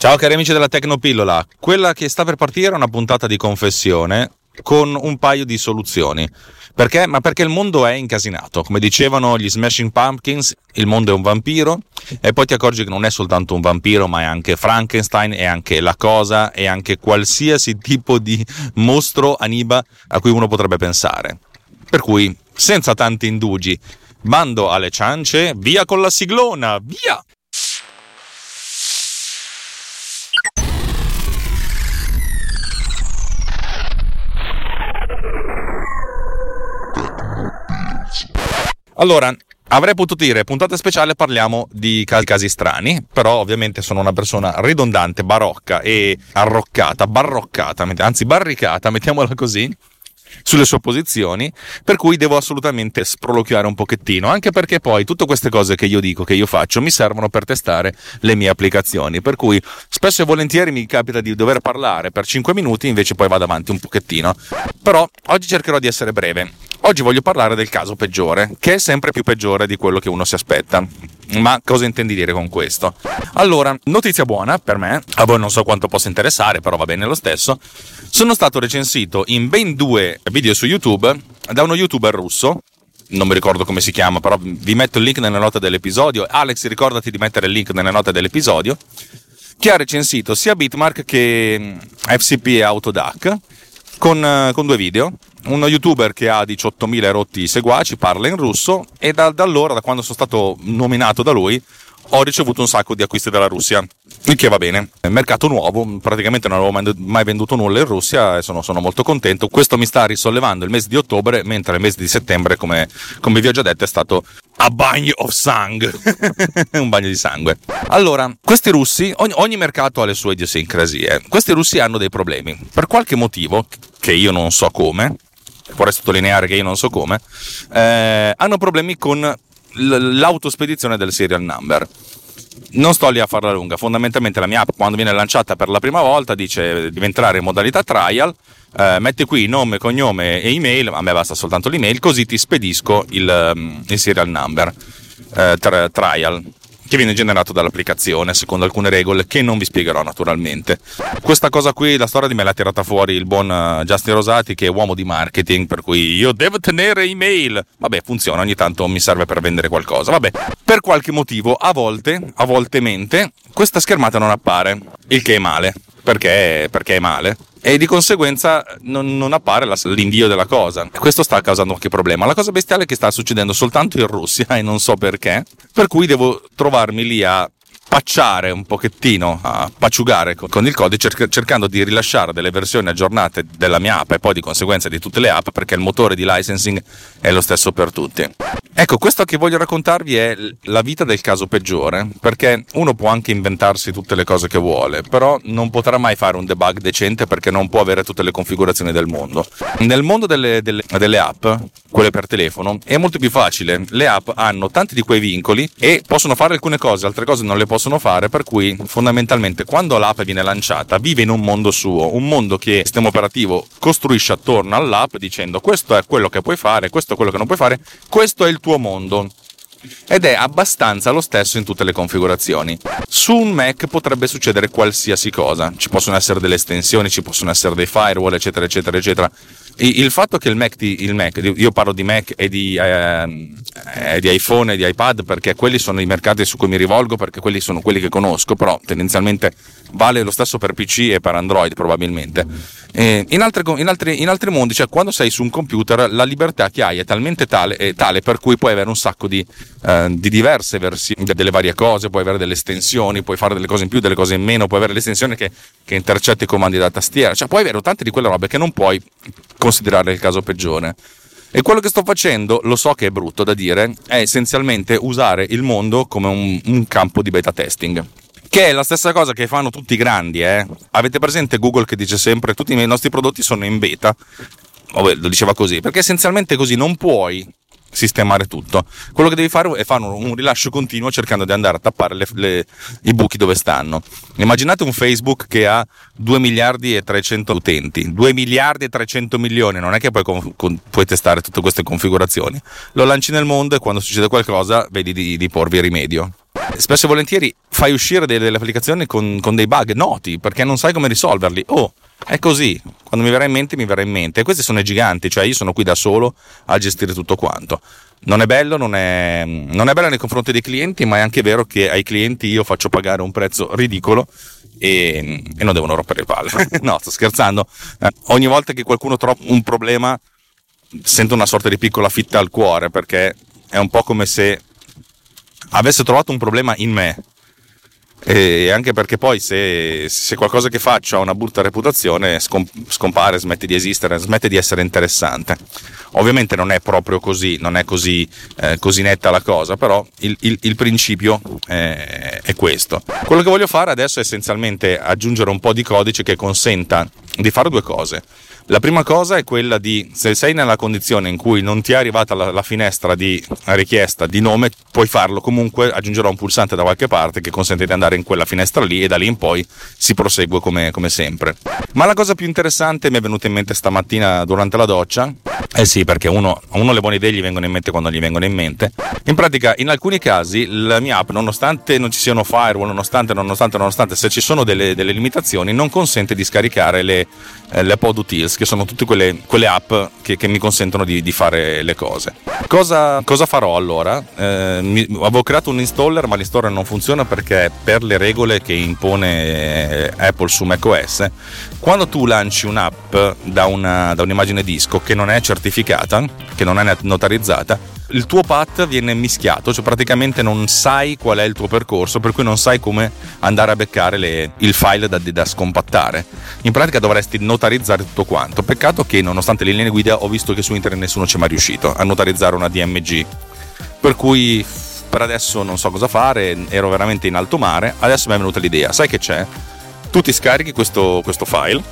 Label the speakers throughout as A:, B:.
A: Ciao cari amici della Tecnopillola, quella che sta per partire è una puntata di confessione con un paio di soluzioni. Perché? Ma perché il mondo è incasinato. Come dicevano gli Smashing Pumpkins, il mondo è un vampiro e poi ti accorgi che non è soltanto un vampiro, ma è anche Frankenstein, è anche la cosa, è anche qualsiasi tipo di mostro aniba a cui uno potrebbe pensare. Per cui, senza tanti indugi, bando alle ciance, via con la siglona, via! Allora, avrei potuto dire puntata speciale parliamo di casi strani, però ovviamente sono una persona ridondante, barocca e arroccata, barroccata, anzi barricata, mettiamola così sulle sue posizioni, per cui devo assolutamente sproloquiare un pochettino, anche perché poi tutte queste cose che io dico, che io faccio, mi servono per testare le mie applicazioni, per cui spesso e volentieri mi capita di dover parlare per 5 minuti, invece poi vado avanti un pochettino. Però oggi cercherò di essere breve. Oggi voglio parlare del caso peggiore, che è sempre più peggiore di quello che uno si aspetta. Ma cosa intendi dire con questo? Allora, notizia buona per me, a voi non so quanto possa interessare, però va bene lo stesso. Sono stato recensito in ben due video su YouTube da uno youtuber russo. Non mi ricordo come si chiama, però vi metto il link nelle note dell'episodio. Alex, ricordati di mettere il link nelle note dell'episodio. Che ha recensito sia Bitmark che FCP e Autodac con, con due video uno youtuber che ha 18.000 rotti seguaci, parla in russo e da, da allora, da quando sono stato nominato da lui, ho ricevuto un sacco di acquisti dalla Russia, il che va bene. Mercato nuovo, praticamente non avevo mai venduto nulla in Russia e sono, sono, molto contento. Questo mi sta risollevando il mese di ottobre, mentre il mese di settembre, come, come vi ho già detto, è stato a bagno of sangue, un bagno di sangue. Allora, questi russi, ogni, ogni mercato ha le sue idiosincrasie. Questi russi hanno dei problemi. Per qualche motivo, che io non so come, vorrei sottolineare che io non so come, eh, hanno problemi con l'autospedizione del serial number. Non sto lì a farla lunga, fondamentalmente la mia app quando viene lanciata per la prima volta dice di entrare in modalità trial, eh, metti qui nome, cognome e email, a me basta soltanto l'email, così ti spedisco il, mm, il serial number eh, trial che viene generato dall'applicazione secondo alcune regole che non vi spiegherò naturalmente. Questa cosa qui, la storia di me l'ha tirata fuori il buon uh, Justin Rosati che è uomo di marketing, per cui io devo tenere email. Vabbè, funziona, ogni tanto mi serve per vendere qualcosa. Vabbè, per qualche motivo, a volte, a volte mente, questa schermata non appare, il che è male. Perché? Perché è male e di conseguenza non, non appare la, l'invio della cosa. Questo sta causando qualche problema. La cosa bestiale è che sta succedendo soltanto in Russia e non so perché, per cui devo trovarmi lì a pacciare un pochettino, a pacciugare con il codice cercando di rilasciare delle versioni aggiornate della mia app e poi di conseguenza di tutte le app perché il motore di licensing è lo stesso per tutti. Ecco, questo che voglio raccontarvi è la vita del caso peggiore, perché uno può anche inventarsi tutte le cose che vuole, però non potrà mai fare un debug decente perché non può avere tutte le configurazioni del mondo. Nel mondo delle, delle, delle app, quelle per telefono, è molto più facile. Le app hanno tanti di quei vincoli e possono fare alcune cose, altre cose non le possono fare, per cui fondamentalmente quando l'app viene lanciata vive in un mondo suo, un mondo che il sistema operativo costruisce attorno all'app dicendo questo è quello che puoi fare, questo è quello che non puoi fare, questo è il tuo mondo ed è abbastanza lo stesso in tutte le configurazioni. Su un Mac potrebbe succedere qualsiasi cosa, ci possono essere delle estensioni, ci possono essere dei firewall, eccetera, eccetera, eccetera il fatto che il Mac, il Mac, io parlo di Mac e di, eh, di, iPhone e di iPad perché quelli sono i mercati su cui mi rivolgo, perché quelli sono quelli che conosco, però tendenzialmente vale lo stesso per PC e per Android probabilmente. Eh, in, altri, in, altri, in, altri, mondi, cioè quando sei su un computer, la libertà che hai è talmente tale, è tale per cui puoi avere un sacco di, eh, di, diverse versioni delle varie cose, puoi avere delle estensioni, puoi fare delle cose in più, delle cose in meno, puoi avere l'estensione che, che intercetti i comandi da tastiera, cioè puoi avere tante di quelle robe che non puoi considerare il caso peggiore. E quello che sto facendo, lo so che è brutto da dire, è essenzialmente usare il mondo come un, un campo di beta testing. Che è la stessa cosa che fanno tutti i grandi, eh? Avete presente Google che dice sempre tutti i nostri prodotti sono in beta? Vabbè, lo diceva così, perché essenzialmente così non puoi sistemare tutto. Quello che devi fare è fare un rilascio continuo cercando di andare a tappare le, le, i buchi dove stanno. Immaginate un Facebook che ha 2 miliardi e 300 utenti, 2 miliardi e 300 milioni, non è che poi con, con, puoi testare tutte queste configurazioni. Lo lanci nel mondo e quando succede qualcosa vedi di, di porvi rimedio. Spesso e volentieri fai uscire delle, delle applicazioni con, con, dei bug noti perché non sai come risolverli. Oh, è così. Quando mi verrà in mente, mi verrà in mente. E questi sono i giganti, cioè io sono qui da solo a gestire tutto quanto. Non è bello, non è, non è bello nei confronti dei clienti, ma è anche vero che ai clienti io faccio pagare un prezzo ridicolo e, e non devono rompere le palle. no, sto scherzando. Eh, ogni volta che qualcuno trova un problema, sento una sorta di piccola fitta al cuore perché è un po' come se avesse trovato un problema in me. E anche perché poi se, se qualcosa che faccio ha una brutta reputazione scompare, smette di esistere, smette di essere interessante. Ovviamente non è proprio così, non è così, eh, così netta la cosa, però il, il, il principio è, è questo. Quello che voglio fare adesso è essenzialmente aggiungere un po' di codice che consenta di fare due cose la prima cosa è quella di, se sei nella condizione in cui non ti è arrivata la, la finestra di richiesta di nome, puoi farlo. Comunque, aggiungerò un pulsante da qualche parte che consente di andare in quella finestra lì e da lì in poi si prosegue come, come sempre. Ma la cosa più interessante mi è venuta in mente stamattina durante la doccia, eh sì perché uno, uno le buone idee gli vengono in mente quando gli vengono in mente, in pratica in alcuni casi la mia app nonostante non ci siano firewall, nonostante, nonostante, nonostante se ci sono delle, delle limitazioni non consente di scaricare le, eh, le pod utils che sono tutte quelle, quelle app che, che, mi consentono di, di, fare le cose. Cosa, cosa farò allora? Eh, mi, avevo creato un installer, ma l'installer non funziona perché per le regole che impone eh, Apple su macOS, quando tu lanci un'app da, una, da un'immagine disco che non è certificata, che non è notarizzata, il tuo path viene mischiato, cioè praticamente non sai qual è il tuo percorso, per cui non sai come andare a beccare le, il file da, da, scompattare. In pratica dovresti notarizzare tutto quanto. Peccato che nonostante le linee guida ho visto che su internet nessuno ci è mai riuscito a notarizzare una DMG. Per cui per adesso non so cosa fare, ero veramente in alto mare, adesso mi è venuta l'idea, sai che c'è? Tu ti scarichi questo, questo file,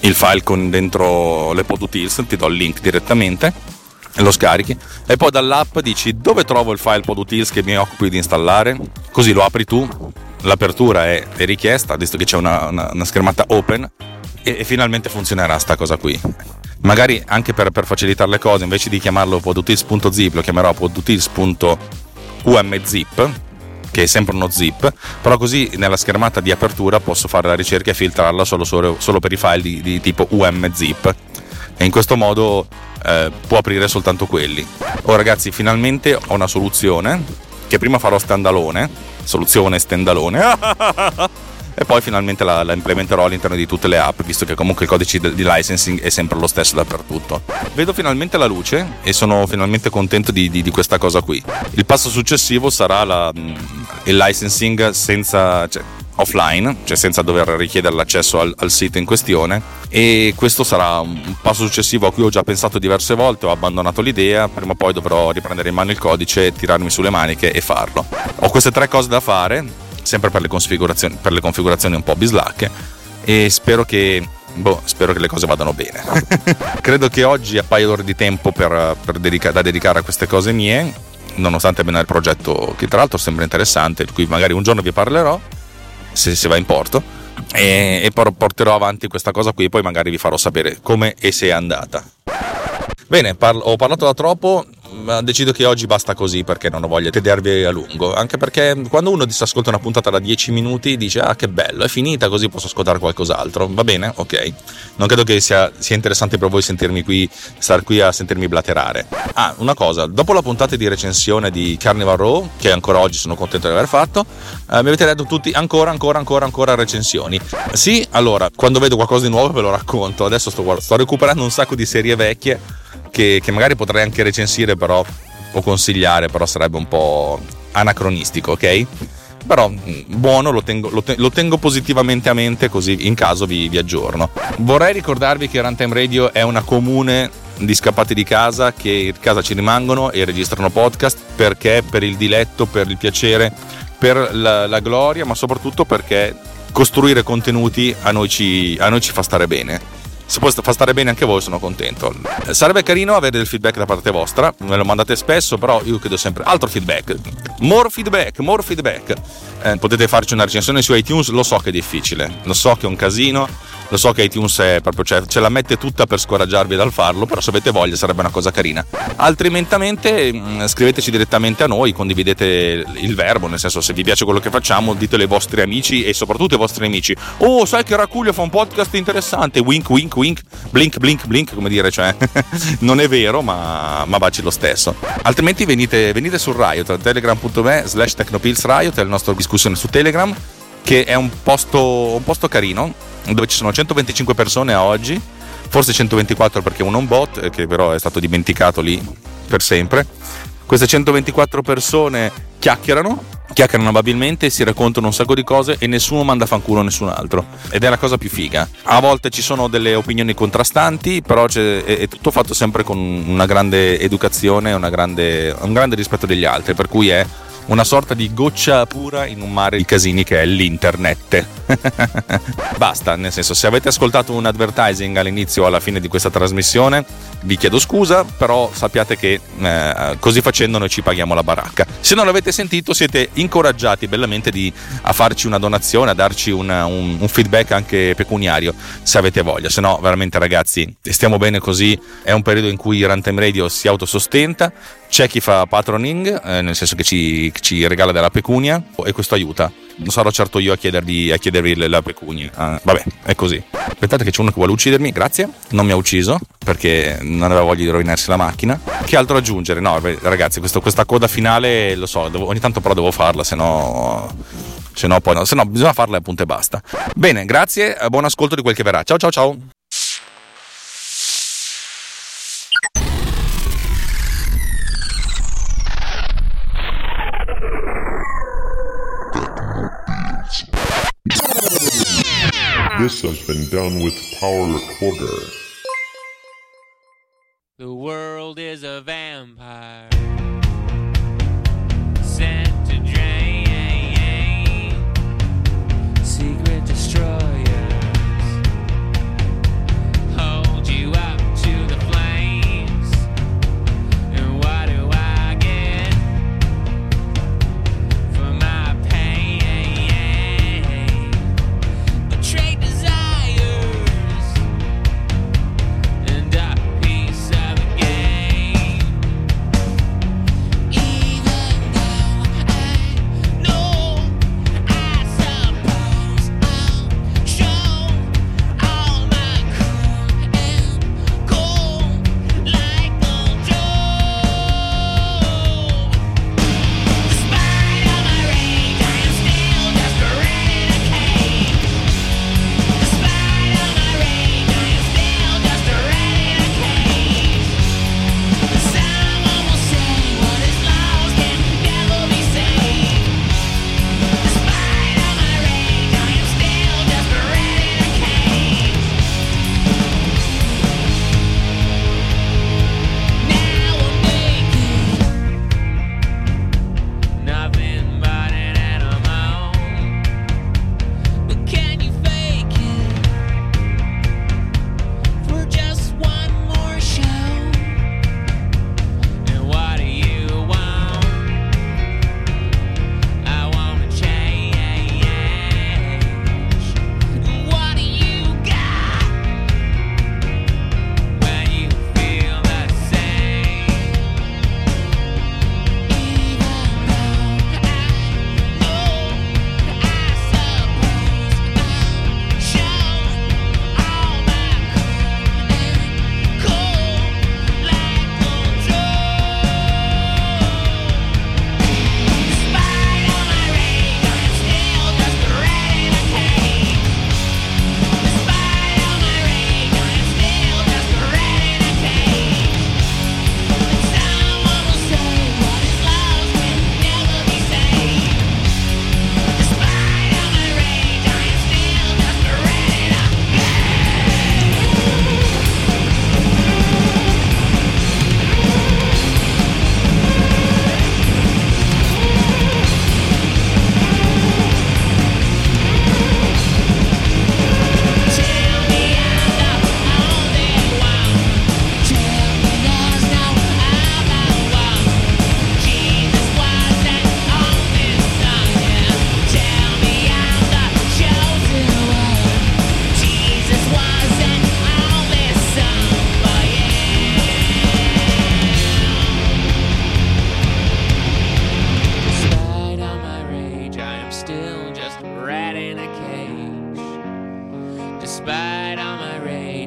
A: il file con dentro le pod utils, ti do il link direttamente lo scarichi e poi dall'app dici dove trovo il file podutils che mi occupi di installare? Così lo apri tu l'apertura è, richiesta visto che c'è una, una, una schermata open e, e, finalmente funzionerà sta cosa qui. Magari anche per, per facilitare le cose invece di chiamarlo podutils.zip lo chiamerò podutils.umzip che è sempre uno zip, però così nella schermata di apertura posso fare la ricerca e filtrarla solo, solo, solo per i file di, di tipo umzip e in questo modo eh, può aprire soltanto quelli. Oh ragazzi, finalmente ho una soluzione che prima farò standalone, soluzione standalone. e poi finalmente la, la, implementerò all'interno di tutte le app, visto che comunque il codice di licensing è sempre lo stesso dappertutto. Vedo finalmente la luce e sono finalmente contento di, di, di questa cosa qui. Il passo successivo sarà la, mm, il licensing senza... Cioè, offline, cioè senza dover richiedere l'accesso al, al, sito in questione e questo sarà un passo successivo a cui ho già pensato diverse volte, ho abbandonato l'idea, prima o poi dovrò riprendere in mano il codice, tirarmi sulle maniche e farlo. Ho queste tre cose da fare, sempre per le configurazioni, per le configurazioni un po' bislacche e spero che Boh, spero che le cose vadano bene. Credo che oggi appaia l'ora di tempo per, per dedica- da dedicare a queste cose mie, nonostante abbia il progetto che tra l'altro sembra interessante, di cui magari un giorno vi parlerò se, se va in porto e, e porterò avanti questa cosa qui poi magari vi farò sapere come e se è andata. Bene parlo, ho parlato da troppo ma decido che oggi basta così perché non ho voglia di tedervi a lungo. Anche perché quando uno si ascolta una puntata da 10 minuti dice ah che bello, è finita così posso ascoltare qualcos'altro. Va bene? Ok. Non credo che sia, sia interessante per voi sentirmi qui, star qui a sentirmi blaterare. Ah, una cosa, dopo la puntata di recensione di Carnival Row, che ancora oggi sono contento di aver fatto, eh, mi avete detto tutti ancora, ancora, ancora, ancora recensioni. Sì, allora, quando vedo qualcosa di nuovo ve lo racconto. Adesso sto, sto recuperando un sacco di serie vecchie che, che magari potrei anche recensire però o consigliare, però sarebbe un po' anacronistico, ok? Però mm, buono, lo tengo, lo, te, lo tengo, positivamente a mente così in caso vi, vi, aggiorno. Vorrei ricordarvi che Runtime Radio è una comune di scappati di casa che in casa ci rimangono e registrano podcast perché per il diletto, per il piacere, per la, la gloria, ma soprattutto perché costruire contenuti a noi ci, a noi ci fa stare bene se può fa stare bene anche voi sono contento. Sarebbe carino avere del feedback da parte vostra me lo mandate spesso però io chiedo sempre altro feedback. More feedback more feedback. Eh, potete farci una recensione su iTunes lo so che è difficile lo so che è un casino Lo so che iTunes è proprio, cioè, ce la mette tutta per scoraggiarvi dal farlo, però se avete voglia sarebbe una cosa carina. Altrimenti mm, scriveteci direttamente a noi, condividete il verbo, nel senso se vi piace quello che facciamo, ditelo ai vostri amici e soprattutto ai vostri amici. Oh, sai che Raculio fa un podcast interessante, wink wink wink, blink blink blink, come dire, cioè non è vero, ma, ma baci lo stesso. Altrimenti venite, venite sul Riot, telegram.me slash technopillsriot, è la nostra discussione su Telegram che è un posto, un posto carino, dove ci sono 125 persone a oggi, forse 124 perché uno è un bot, che però è stato dimenticato lì per sempre. Queste 124 persone chiacchierano, chiacchierano amabilmente, si raccontano un sacco di cose e nessuno manda fanculo a nessun altro. Ed è la cosa più figa. A volte ci sono delle opinioni contrastanti, però è, è, tutto fatto sempre con una grande educazione, una grande, un grande rispetto degli altri, per cui è una sorta di goccia pura in un mare di casini che è l'internet. Basta, nel senso, se avete ascoltato un advertising all'inizio o alla fine di questa trasmissione, vi chiedo scusa, però sappiate che eh, così facendo noi ci paghiamo la baracca. Se non l'avete sentito, siete incoraggiati bellamente di, a farci una donazione, a darci una, un, un, feedback anche pecuniario, se avete voglia. Se no, veramente, ragazzi, stiamo bene così. È un periodo in cui Runtime Radio si autosostenta. C'è chi fa patroning, eh, nel senso che ci, ci regala della pecunia, e questo aiuta non sarò certo io a, chiedervi, a chiedervi la pecunia. Uh, vabbè, è così. Aspettate che c'è uno che vuole uccidermi, grazie. Non mi ha ucciso perché non aveva voglia di rovinarsi la macchina. Che altro aggiungere? No, ragazzi, questo, questa coda finale lo so, devo, ogni tanto però devo farla, se no. Se no, poi no, se no bisogna farla e appunto e basta. Bene, grazie, buon ascolto di quel che verrà. Ciao ciao ciao.
B: This has been done with Power Recorder.
C: The world is a vampire.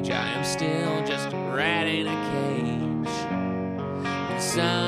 D: I am still just a rat in a
C: cage. And some